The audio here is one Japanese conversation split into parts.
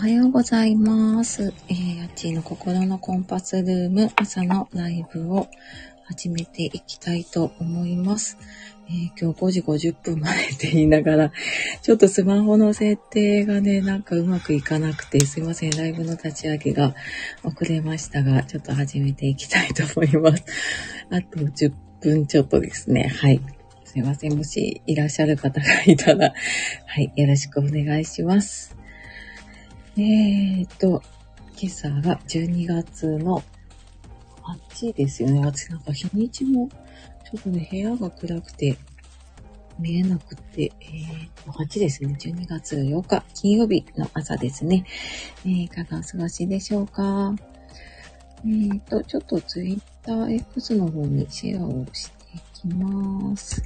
おはようございます。えー、やっちーの心のコンパスルーム朝のライブを始めていきたいと思います。えー、今日5時50分までって言いながら、ちょっとスマホの設定がね、なんかうまくいかなくて、すいません、ライブの立ち上げが遅れましたが、ちょっと始めていきたいと思います。あと10分ちょっとですね。はい。すいません。もしいらっしゃる方がいたら、はい、よろしくお願いします。えーと、今朝が12月の8ですよね。私なんか日にちも、ちょっとね、部屋が暗くて見えなくて、えーと、8ですね。12月8日、金曜日の朝ですね。えー、いかがお過ごしでしょうか？えーと、ちょっと Twitter X の方にシェアをしていきます。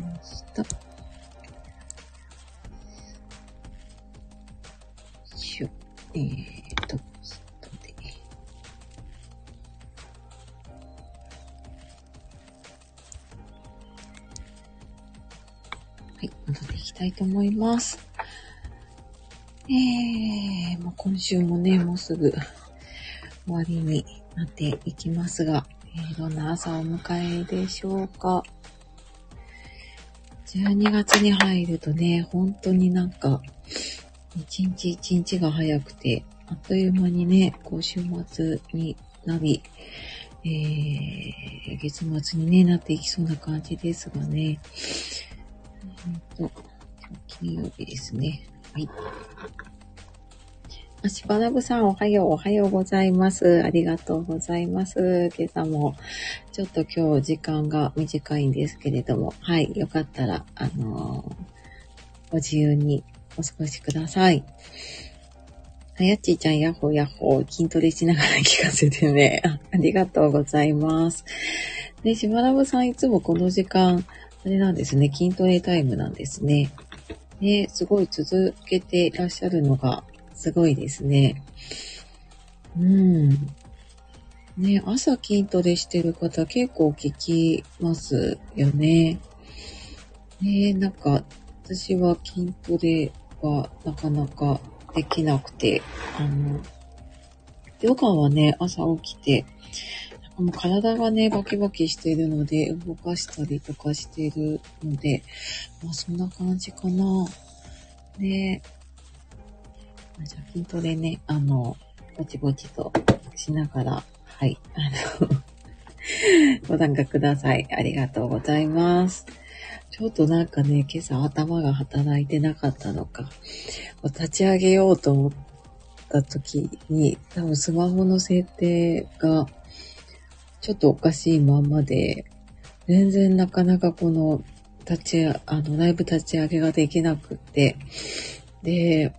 ました。しょ。えーと、後で。はい、戻っていきたいと思います。えー、もう今週もね、もうすぐ終わりになっていきますが、えー、どんな朝を迎えでしょうか。12月に入るとね、本当になんか、一日一日が早くて、あっという間にね、こう週末になり、えー、月末に、ね、なっていきそうな感じですがね。えー、と、金曜日ですね。はい。あ、しばらぶさんおはよう、おはようございます。ありがとうございます。今朝も、ちょっと今日時間が短いんですけれども、はい、よかったら、あのー、ご自由にお過ごしください。はやっちーちゃん、やっほーやっほー、筋トレしながら聞かせてね。ありがとうございます。で、しばらぶさんいつもこの時間、あれなんですね、筋トレタイムなんですね。ね、すごい続けていらっしゃるのがすごいですね。うん。ね、朝筋トレしてる方結構聞きますよね。ね、なんか、私は筋トレはなかなかできなくて、あの、ヨガはね、朝起きて、もう体がね、バキバキしているので、動かしたりとかしているので、まあそんな感じかな。ねじゃあ筋トレね、あの、ぼちぼちとしながら、はい、あの ご参加ください。ありがとうございます。ちょっとなんかね、今朝頭が働いてなかったのか、立ち上げようと思った時に、多分スマホの設定がちょっとおかしいままで、全然なかなかこの立ち、あの、ライブ立ち上げができなくって、で、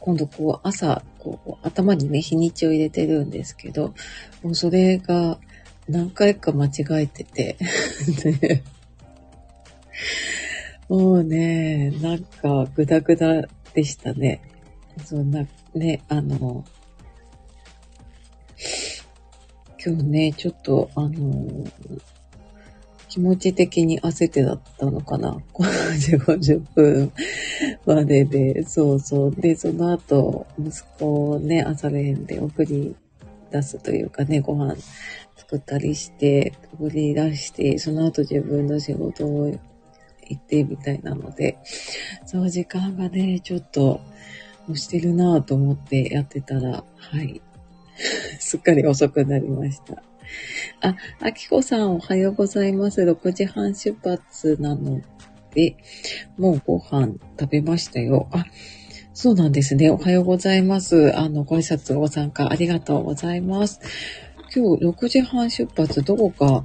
今度こう朝、こう頭にね、日にちを入れてるんですけど、もうそれが何回か間違えてて。もうね、なんかグダグダでしたね。そんな、ね、あの、今日ね、ちょっとあの、気持ち的に焦ってだったのかな。この時50分までで、そうそう。で、その後、息子をね、朝練で送り出すというかね、ご飯作ったりして、送り出して、その後自分の仕事を行ってみたいなので、その時間がね、ちょっと押してるなぁと思ってやってたら、はい。すっかり遅くなりました。あ、あきこさんおはようございます。6時半出発なので、もうご飯食べましたよ。あ、そうなんですね。おはようございます。あの、ご挨拶ご参加ありがとうございます。今日6時半出発、どこか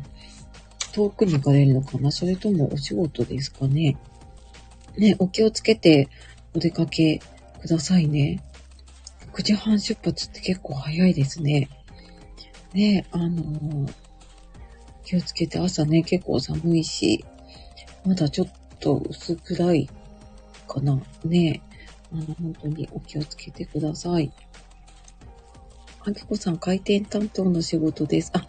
遠くに行かれるのかな？それともお仕事ですかね？ね、お気をつけてお出かけくださいね。6時半出発って結構早いですね。ね、あのー、気をつけて朝ね、結構寒いし、まだちょっと薄暗いかな。ね、あの、本当にお気をつけてください。あきこさん、回転担当の仕事です。あ、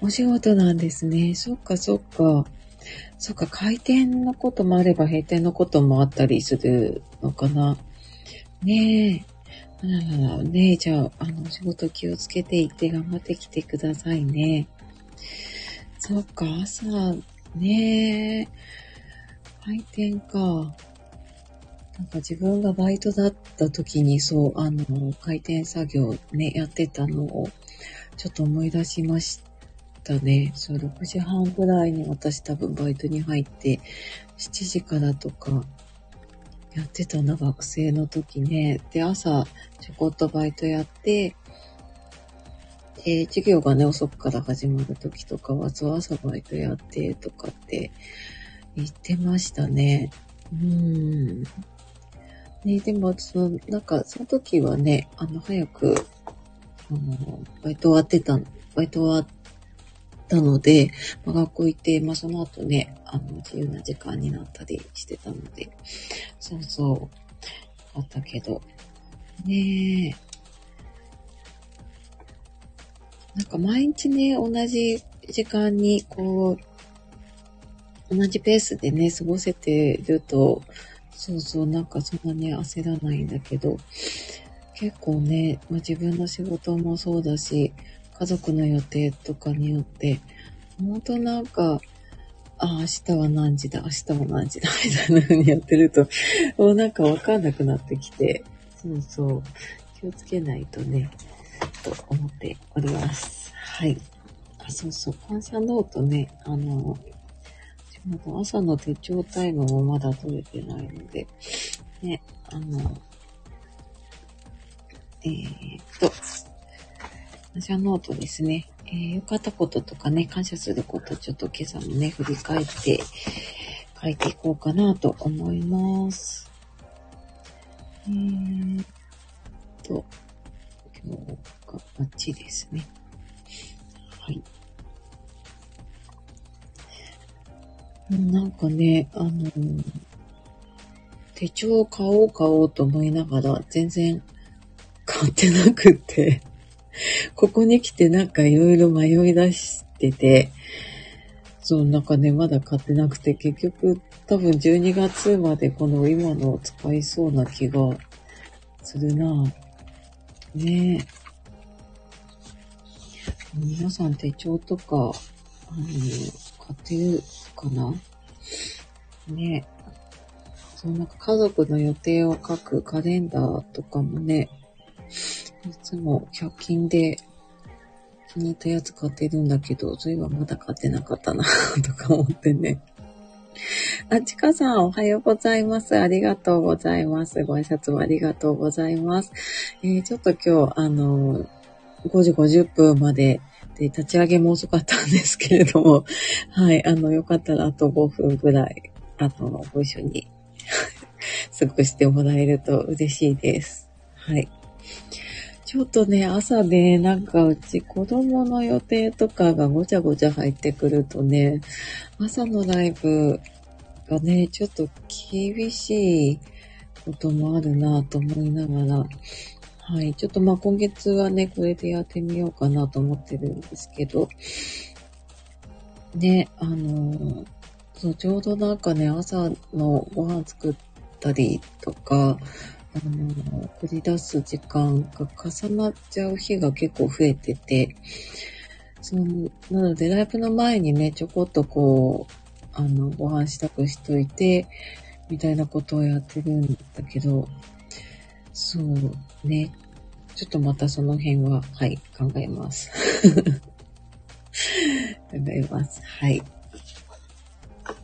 お仕事なんですね。そっかそっか。そっか、開店のこともあれば閉店のこともあったりするのかな。ねえ。あららら、ねえ、じゃあ、あの、お仕事気をつけていって頑張ってきてくださいね。そっか、朝、ねえ。開店か。なんか自分がバイトだった時にそう、あの、開店作業ね、やってたのを、ちょっと思い出しましたね。そう、6時半ぐらいに私多分バイトに入って、7時からとか、やってたな、学生の時ね。で、朝、ちょこっとバイトやって、で、授業がね、遅くから始まる時とかは、そう、朝バイトやって、とかって言ってましたね。うん。ね、でも、その、なんか、その時はね、あの、早く、あの、バイト終わってた、バイト終わったので、まあ、学校行って、まあ、その後ね、あの、自由な時間になったりしてたので、そうそう、あったけど、ねえ。なんか毎日ね、同じ時間に、こう、同じペースでね、過ごせてると、そうそう、なんかそんなに焦らないんだけど、結構ね、まあ、自分の仕事もそうだし、家族の予定とかによって、本当なんか、あ、明日は何時だ、明日は何時だ、みたいな風にやってると、もうなんかわかんなくなってきて、そうそう、気をつけないとね、と思っております。はい。あ、そうそう、感謝ノートね、あの、まだ朝の手帳タイムもまだ取れてないので、ね、あの、えー、っと、感謝ノートですね。えー、良かったこととかね、感謝すること、ちょっと今朝もね、振り返って書いていこうかなと思います。えー、っと、今日がバッチですね。なんかね、あの手帳を買おう買おうと思いながら、全然買ってなくって ここに来てなんかいろいろ迷い出してて、そう、なんかね、まだ買ってなくて、結局多分12月までこの今の使いそうな気がするなぁねえ。皆さん手帳とか、あの、買ってるかな？ね。そう、なんか家族の予定を書くカレンダーとかもね、いつも100均で気に入ったやつ買ってるんだけど、そういえばまだ買ってなかったな とか思ってね。あ、ちかさん、おはようございます。ありがとうございます。ご挨拶もありがとうございます。えー、ちょっと今日、あの5時50分までで、立ち上げも遅かったんですけれども、はい、あの、よかったらあと5分ぐらい、あの、ご一緒に 過ごしてもらえると嬉しいです。はい。ちょっとね、朝ね、なんかうち子供の予定とかがごちゃごちゃ入ってくるとね、朝のライブがね、ちょっと厳しいこともあるなと思いながら、はい。ちょっとまあ今月はね、これでやってみようかなと思ってるんですけど、ね、あの、そう、ちょうどなんかね、朝のご飯作ったりとか、あのー、繰り出す時間が重なっちゃう日が結構増えてて、その、なのでライブの前にね、ちょこっとこう、あの、ご飯支度しといて、みたいなことをやってるんだけど、そうね。ちょっとまたその辺は、はい、考えます。考えます。はい。あ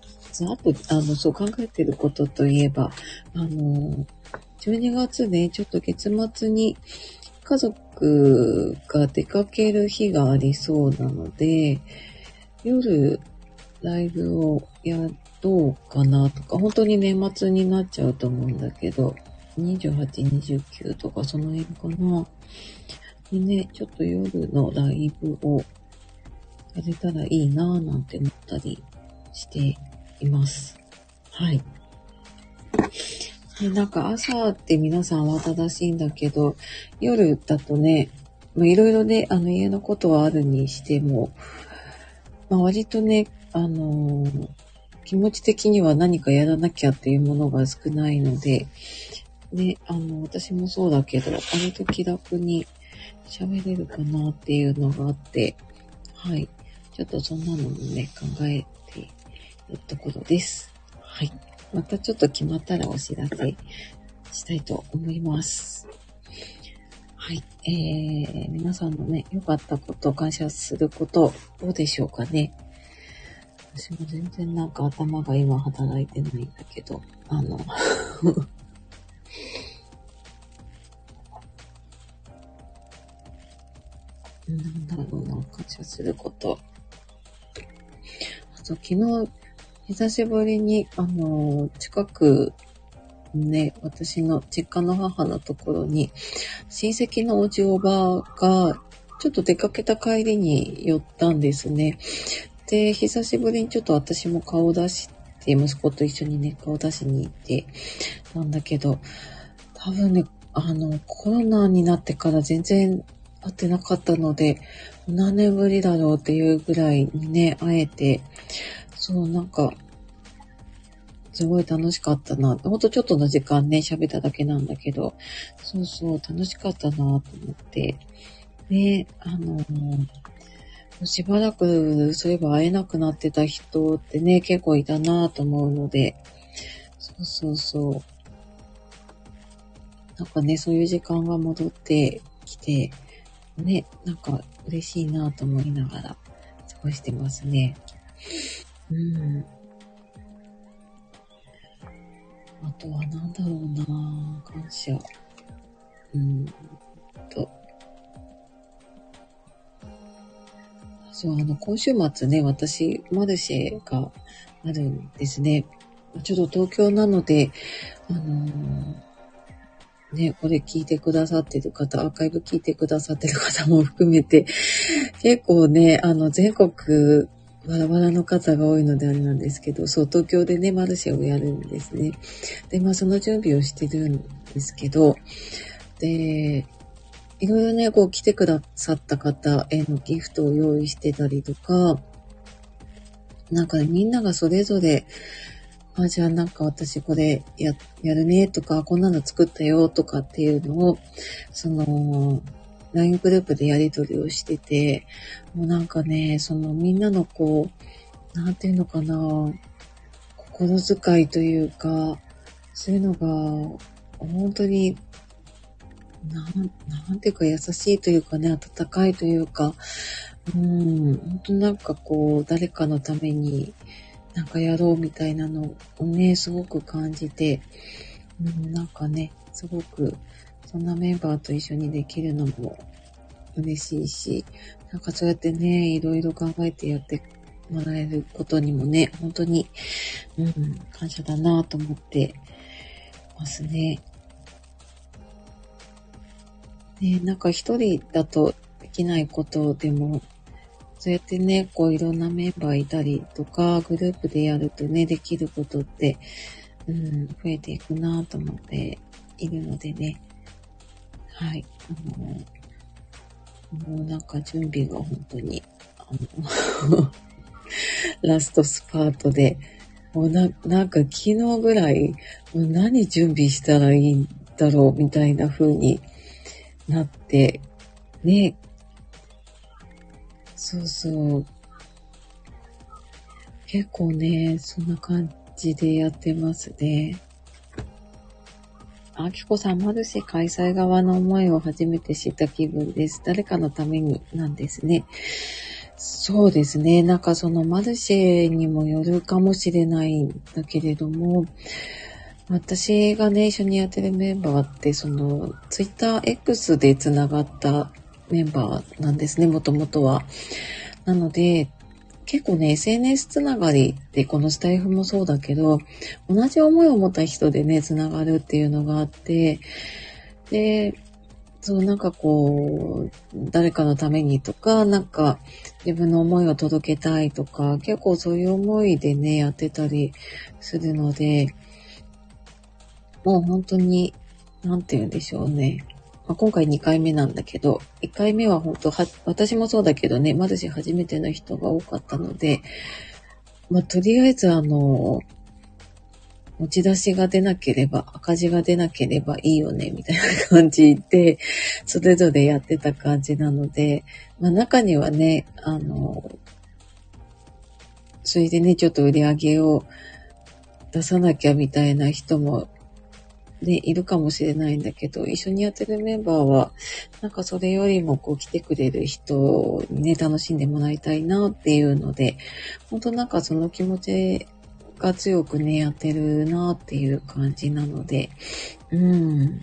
と、あの、そう考えてることといえば、あの、12月ね、ちょっと月末に家族が出かける日がありそうなので、夜、ライブをやろうかなとか、本当に年末になっちゃうと思うんだけど、28、29とかその辺かな。でね、ちょっと夜のライブをやれたらいいなぁなんて思ったりしています。はい。でなんか朝って皆さんは正しいんだけど、夜だとね、いろいろね、あの家のことはあるにしても、まあ、割とね、あのー、気持ち的には何かやらなきゃっていうものが少ないので、ね、あの、私もそうだけど、あると気楽に喋れるかなっていうのがあって、はい。ちょっとそんなのもね、考えているところです。はい。またちょっと決まったらお知らせしたいと思います。はい。えー、皆さんのね、良かったこと、感謝すること、どうでしょうかね。私も全然なんか頭が今働いてないんだけど、あの なんだろうな、感謝すること。あと、昨日、久しぶりに、あの、近くね、私の実家の母のところに、親戚のおじおばが、ちょっと出かけた帰りに寄ったんですね。で、久しぶりにちょっと私も顔出して、息子と一緒にね、顔出しに行ってなんだけど、多分ね、あの、コロナになってから全然会ってなかったので、何年ぶりだろうっていうぐらいにね、会えて、そう、なんか、すごい楽しかったな。ほんとちょっとの時間ね、喋っただけなんだけど、そうそう、楽しかったなと思って。ね、あのしばらく、そういえば会えなくなってた人ってね、結構いたなと思うので、そうそうそう。なんかね、そういう時間が戻ってきて、ね、なんか嬉しいなと思いながら過ごしてますね。うん。あとは何だろうな感謝。うんと。そう、あの、今週末ね、私、マルシェがあるんですね。ちょっと東京なので、あのー、ね、これ聞いてくださってる方、アーカイブ聞いてくださってる方も含めて、結構ね、あの、全国バラバラの方が多いのであれなんですけど、そう、東京でね、マルシェをやるんですね。で、まあその準備をしてるんですけど、で、いろいろね、こう来てくださった方へのギフトを用意してたりとか、なんかね、みんながそれぞれ、あ、じゃあなんか私これや、やるねとか、こんなの作ったよとかっていうのを、その、LINE グループでやり取りをしてて、もうなんかね、そのみんなのこう、なんていうのかな、心遣いというか、そういうのが、本当に、なん、なんていうか優しいというかね、温かいというか、うん、本当なんかこう、誰かのためになんかやろうみたいなのをね、すごく感じて、うん、なんかね、すごくそんなメンバーと一緒にできるのも嬉しいし、なんかそうやってね、いろいろ考えてやってもらえることにもね、本当に、うん、感謝だなと思ってますね。ね、なんか一人だとできないことでも、そうやってね、こういろんなメンバーいたりとか、グループでやるとね、できることって、うん、増えていくなと思っているのでね、はい。あの、もうなんか準備が本当に、あの ラストスパートで、もうな、なんか昨日ぐらい、もう何準備したらいいんだろうみたいな風になって、ね。そうそう。結構ね、そんな感じでやってますね。あきこさん、マルシェ開催側の思いを初めて知った気分です。誰かのためになんですね。そうですね。なんかそのマルシェにもよるかもしれないんだけれども、私がね、一緒にやってるメンバーって、その、ツイッター X で繋がったメンバーなんですね、もともとは。なので、結構ね、SNS つながりってこのスタイフもそうだけど、同じ思いを持った人でね、つながるっていうのがあって、で、そう、なんかこう、誰かのためにとか、なんか自分の思いを届けたいとか、結構そういう思いでね、やってたりするので、もう本当に、なんて言うんでしょうね。まあ、今回2回目なんだけど、1回目は本当は、私もそうだけどね、マルシェ初めての人が多かったので、まあ、とりあえずあの、持ち出しが出なければ、赤字が出なければいいよね、みたいな感じで、それぞれやってた感じなので、まあ中にはね、あの、それでね、ちょっと売り上げを出さなきゃみたいな人もね、いるかもしれないんだけど、一緒にやってるメンバーは、なんかそれよりもこう来てくれる人にね、楽しんでもらいたいなっていうので、本当なんかその気持ちが強くね、やってるなっていう感じなので、うん。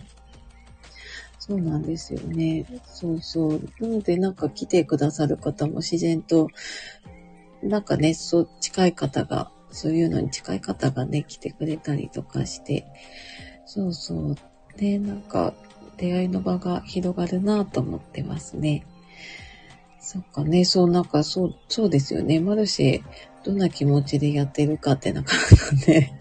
そうなんですよね。そうそう。なのでなんか来てくださる方も自然と、なんかね、そう、近い方が、そういうのに近い方がね、来てくれたりとかして、そうそう。で、なんか、出会いの場が広がるなと思ってますね。そっかね、そう、なんか、そう、そうですよね。マルシェ、どんな気持ちでやってるかってなかなかね、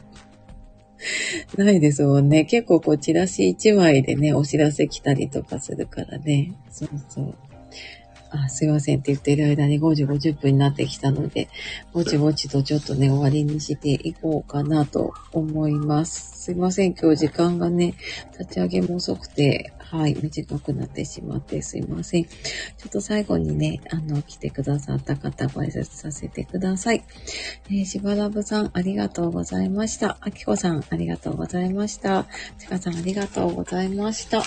ないですもんね。結構こう、チラシ1枚でね、お知らせ来たりとかするからね。そうそう。あ、すいませんって言ってる間に5時50分になってきたので、ぼちぼちとちょっとね、終わりにしていこうかなと思います。すいません、今日時間がね、立ち上げも遅くて、はい、短くなってしまってすいません。ちょっと最後にね、あの、来てくださった方ご挨拶させてください。えー、しばらぶさん、ありがとうございました。あきこさん、ありがとうございました。ちかさん、ありがとうございました。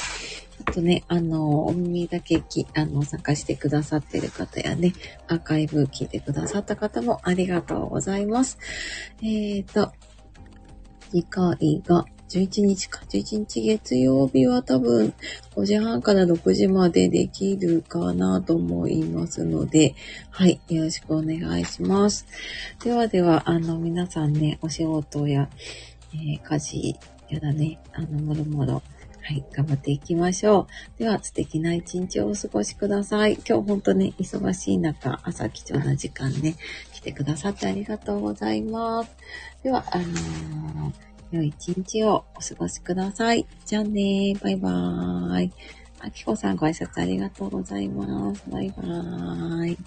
あとね、あの、お耳だけき、あの、参加してくださってる方やね、アーカイブ聞いてくださった方もありがとうございます。えーと、次回が11日か、11日月曜日は多分5時半から6時までできるかなと思いますので、はい、よろしくお願いします。ではでは、あの、皆さんね、お仕事や、えー、家事やだね、あの、もろもろ、はい、頑張っていきましょう。では、素敵な一日をお過ごしください。今日本当ね、忙しい中、朝貴重な時間ね、来てくださってありがとうございます。では、あのー、良い一日をお過ごしください。じゃあねバイバーイ。あきこさんご挨拶ありがとうございます。バイバーイ。